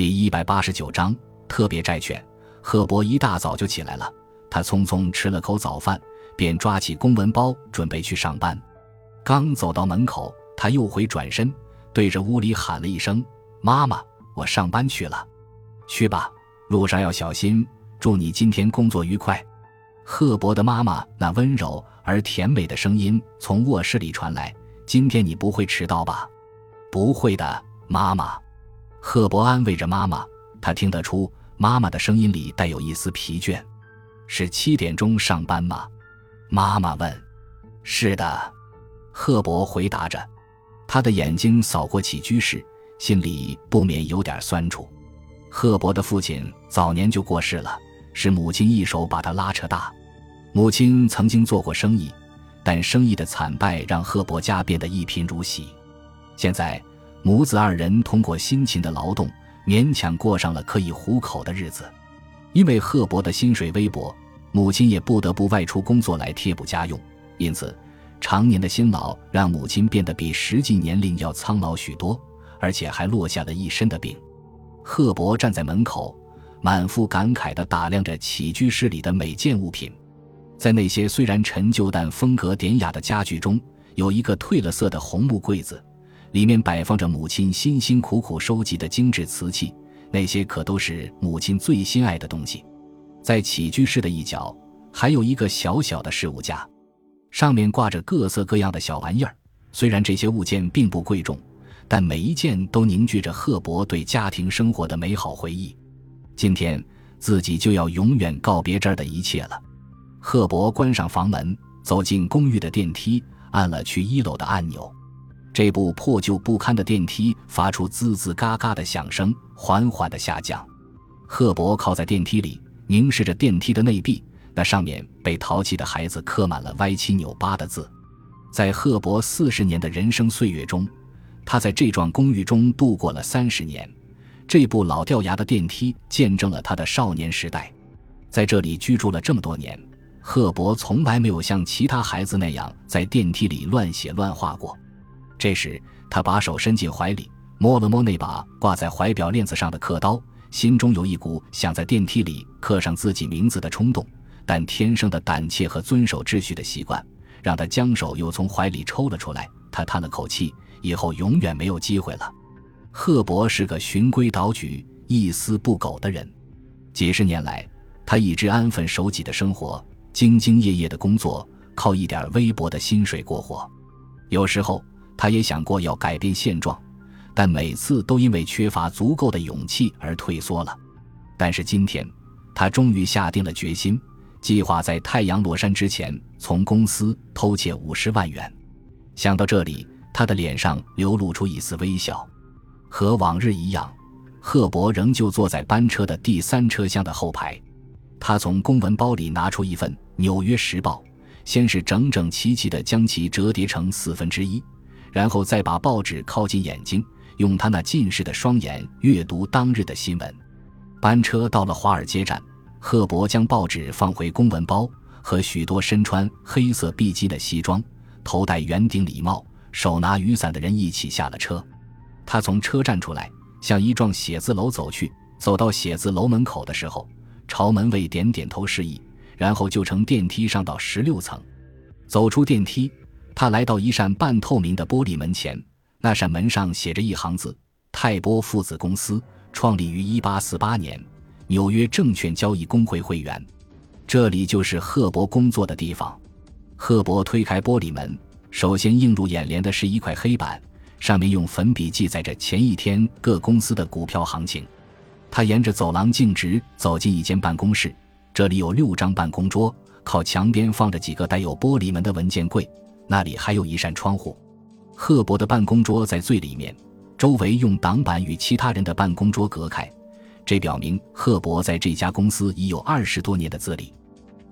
第一百八十九章特别债券。赫伯一大早就起来了，他匆匆吃了口早饭，便抓起公文包准备去上班。刚走到门口，他又回转身，对着屋里喊了一声：“妈妈，我上班去了。”“去吧，路上要小心。祝你今天工作愉快。”赫伯的妈妈那温柔而甜美的声音从卧室里传来：“今天你不会迟到吧？”“不会的，妈妈。”赫伯安慰着妈妈。他听得出。妈妈的声音里带有一丝疲倦，是七点钟上班吗？妈妈问。是的，赫伯回答着，他的眼睛扫过起居室，心里不免有点酸楚。赫伯的父亲早年就过世了，是母亲一手把他拉扯大。母亲曾经做过生意，但生意的惨败让赫伯家变得一贫如洗。现在，母子二人通过辛勤的劳动。勉强过上了可以糊口的日子，因为赫伯的薪水微薄，母亲也不得不外出工作来贴补家用，因此常年的辛劳让母亲变得比实际年龄要苍老许多，而且还落下了一身的病。赫伯站在门口，满腹感慨地打量着起居室里的每件物品，在那些虽然陈旧但风格典雅的家具中，有一个褪了色的红木柜子。里面摆放着母亲辛辛苦苦收集的精致瓷器，那些可都是母亲最心爱的东西。在起居室的一角，还有一个小小的饰物架，上面挂着各色各样的小玩意儿。虽然这些物件并不贵重，但每一件都凝聚着赫伯对家庭生活的美好回忆。今天自己就要永远告别这儿的一切了。赫伯关上房门，走进公寓的电梯，按了去一楼的按钮。这部破旧不堪的电梯发出滋滋嘎嘎的响声，缓缓的下降。赫伯靠在电梯里，凝视着电梯的内壁，那上面被淘气的孩子刻满了歪七扭八的字。在赫伯四十年的人生岁月中，他在这幢公寓中度过了三十年。这部老掉牙的电梯见证了他的少年时代。在这里居住了这么多年，赫伯从来没有像其他孩子那样在电梯里乱写乱画过。这时，他把手伸进怀里，摸了摸那把挂在怀表链子上的刻刀，心中有一股想在电梯里刻上自己名字的冲动。但天生的胆怯和遵守秩序的习惯，让他将手又从怀里抽了出来。他叹了口气，以后永远没有机会了。赫伯是个循规蹈矩、一丝不苟的人，几十年来，他一直安分守己的生活，兢兢业业的工作，靠一点微薄的薪水过活。有时候。他也想过要改变现状，但每次都因为缺乏足够的勇气而退缩了。但是今天，他终于下定了决心，计划在太阳落山之前从公司偷窃五十万元。想到这里，他的脸上流露出一丝微笑。和往日一样，赫伯仍旧坐在班车的第三车厢的后排。他从公文包里拿出一份《纽约时报》，先是整整齐齐地将其折叠成四分之一。然后再把报纸靠近眼睛，用他那近视的双眼阅读当日的新闻。班车到了华尔街站，赫伯将报纸放回公文包，和许多身穿黑色 B 级的西装、头戴圆顶礼帽、手拿雨伞的人一起下了车。他从车站出来，向一幢写字楼走去。走到写字楼门口的时候，朝门卫点点头示意，然后就乘电梯上到十六层。走出电梯。他来到一扇半透明的玻璃门前，那扇门上写着一行字：“泰波父子公司创立于1848年，纽约证券交易工会会员。”这里就是赫伯工作的地方。赫伯推开玻璃门，首先映入眼帘的是一块黑板，上面用粉笔记载着前一天各公司的股票行情。他沿着走廊径直走进一间办公室，这里有六张办公桌，靠墙边放着几个带有玻璃门的文件柜。那里还有一扇窗户，赫伯的办公桌在最里面，周围用挡板与其他人的办公桌隔开，这表明赫伯在这家公司已有二十多年的资历。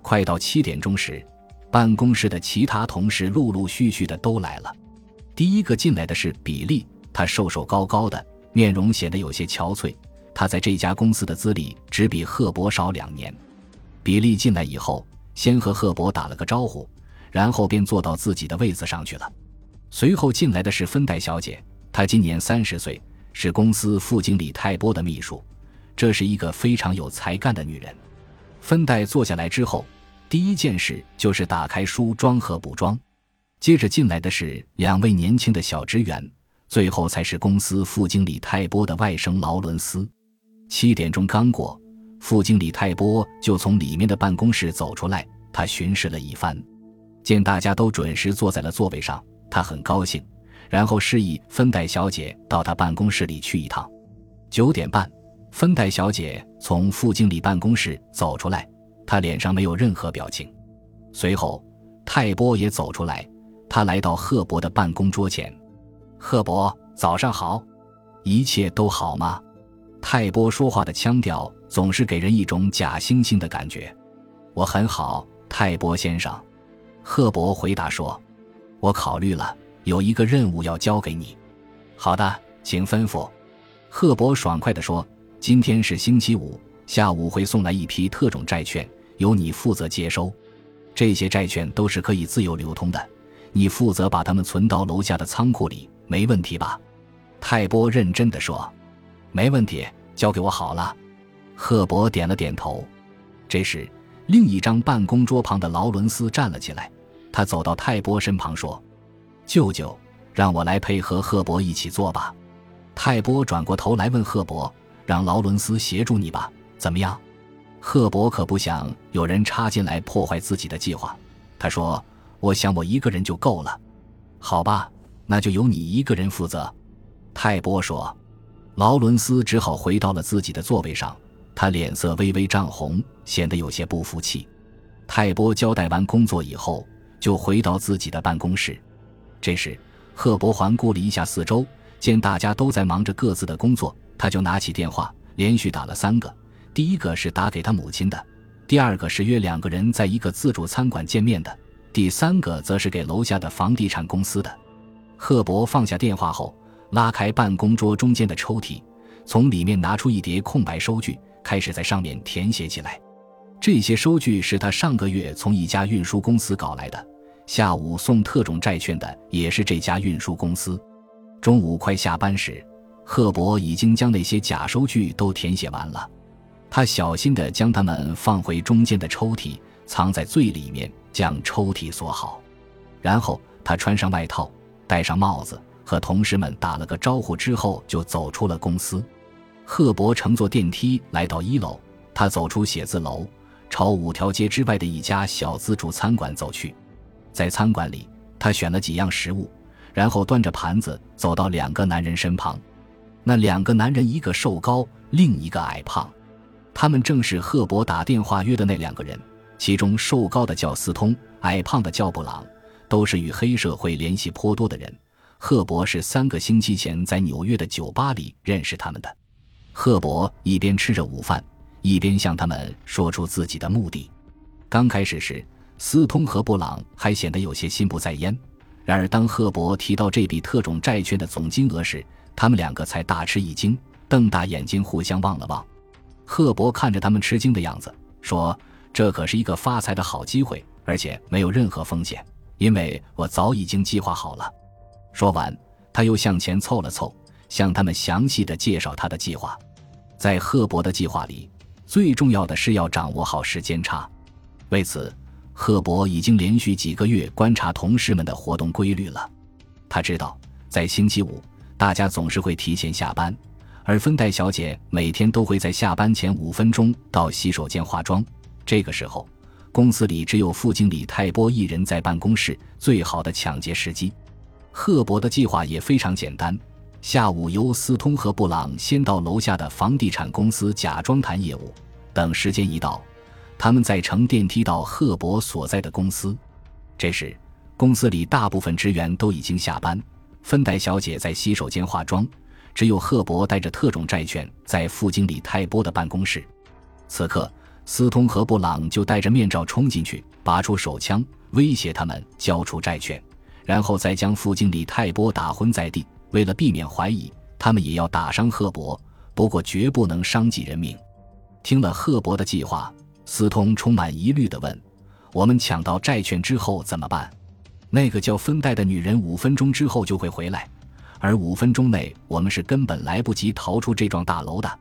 快到七点钟时，办公室的其他同事陆陆续续的都来了。第一个进来的是比利，他瘦瘦高高的，面容显得有些憔悴。他在这家公司的资历只比赫伯少两年。比利进来以后，先和赫伯打了个招呼。然后便坐到自己的位子上去了。随后进来的是芬黛小姐，她今年三十岁，是公司副经理泰波的秘书，这是一个非常有才干的女人。芬代坐下来之后，第一件事就是打开梳妆和补妆，接着进来的是两位年轻的小职员，最后才是公司副经理泰波的外甥劳伦斯。七点钟刚过，副经理泰波就从里面的办公室走出来，他巡视了一番，见大家都准时坐在了座位上，他很高兴。然后示意芬代小姐到他办公室里去一趟。九点半，芬代小姐从副经理办公室走出来，她脸上没有任何表情。随后，泰波也走出来，他来到赫伯的办公桌前。赫伯，早上好，一切都好吗？泰波说话的腔调总是给人一种假惺惺的感觉。我很好，泰波先生。赫伯回答说：“我考虑了。”有一个任务要交给你，好的，请吩咐。赫伯爽快地说：“今天是星期五，下午会送来一批特种债券，由你负责接收。这些债券都是可以自由流通的，你负责把它们存到楼下的仓库里，没问题吧？”泰波认真地说：“没问题，交给我好了。”赫伯点了点头。这时，另一张办公桌旁的劳伦斯站了起来，他走到泰波身旁说。舅舅，让我来配合赫伯一起做吧。泰波转过头来问赫伯：“让劳伦斯协助你吧，怎么样？”赫伯可不想有人插进来破坏自己的计划。他说：“我想我一个人就够了。”好吧，那就由你一个人负责。”泰波说。劳伦斯只好回到了自己的座位上，他脸色微微涨红，显得有些不服气。泰波交代完工作以后，就回到自己的办公室。这时，赫伯环顾了一下四周，见大家都在忙着各自的工作，他就拿起电话，连续打了三个。第一个是打给他母亲的，第二个是约两个人在一个自助餐馆见面的，第三个则是给楼下的房地产公司的。赫伯放下电话后，拉开办公桌中间的抽屉，从里面拿出一叠空白收据，开始在上面填写起来。这些收据是他上个月从一家运输公司搞来的。下午送特种债券的也是这家运输公司。中午快下班时，赫伯已经将那些假收据都填写完了。他小心地将它们放回中间的抽屉，藏在最里面，将抽屉锁好。然后他穿上外套，戴上帽子，和同事们打了个招呼之后，就走出了公司。赫伯乘坐电梯来到一楼，他走出写字楼，朝五条街之外的一家小自助餐馆走去。在餐馆里，他选了几样食物，然后端着盘子走到两个男人身旁。那两个男人，一个瘦高，另一个矮胖，他们正是赫伯打电话约的那两个人。其中瘦高的叫斯通，矮胖的叫布朗，都是与黑社会联系颇多的人。赫伯是三个星期前在纽约的酒吧里认识他们的。赫伯一边吃着午饭，一边向他们说出自己的目的。刚开始时。斯通和布朗还显得有些心不在焉，然而当赫伯提到这笔特种债券的总金额时，他们两个才大吃一惊，瞪大眼睛互相望了望。赫伯看着他们吃惊的样子，说：“这可是一个发财的好机会，而且没有任何风险，因为我早已经计划好了。”说完，他又向前凑了凑，向他们详细的介绍他的计划。在赫伯的计划里，最重要的是要掌握好时间差，为此。赫伯已经连续几个月观察同事们的活动规律了。他知道，在星期五，大家总是会提前下班，而芬黛小姐每天都会在下班前五分钟到洗手间化妆。这个时候，公司里只有副经理泰波一人在办公室，最好的抢劫时机。赫伯的计划也非常简单：下午由斯通和布朗先到楼下的房地产公司假装谈业务，等时间一到。他们再乘电梯到赫伯所在的公司，这时公司里大部分职员都已经下班。芬黛小姐在洗手间化妆，只有赫伯带着特种债券在副经理泰波的办公室。此刻，斯通和布朗就戴着面罩冲进去，拔出手枪威胁他们交出债券，然后再将副经理泰波打昏在地。为了避免怀疑，他们也要打伤赫伯，不过绝不能伤及人命。听了赫伯的计划。斯通充满疑虑地问：“我们抢到债券之后怎么办？那个叫芬黛的女人五分钟之后就会回来，而五分钟内我们是根本来不及逃出这幢大楼的。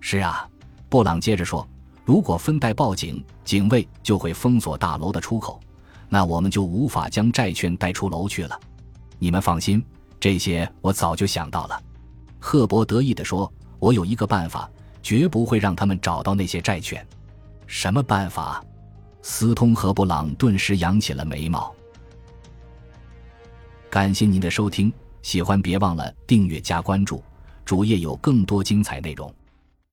是啊，布朗接着说，如果分代报警，警卫就会封锁大楼的出口，那我们就无法将债券带出楼去了。你们放心，这些我早就想到了。赫伯得意地说：“我有一个办法，绝不会让他们找到那些债券。”什么办法？斯通和布朗顿时扬起了眉毛。感谢您的收听，喜欢别忘了订阅加关注，主页有更多精彩内容。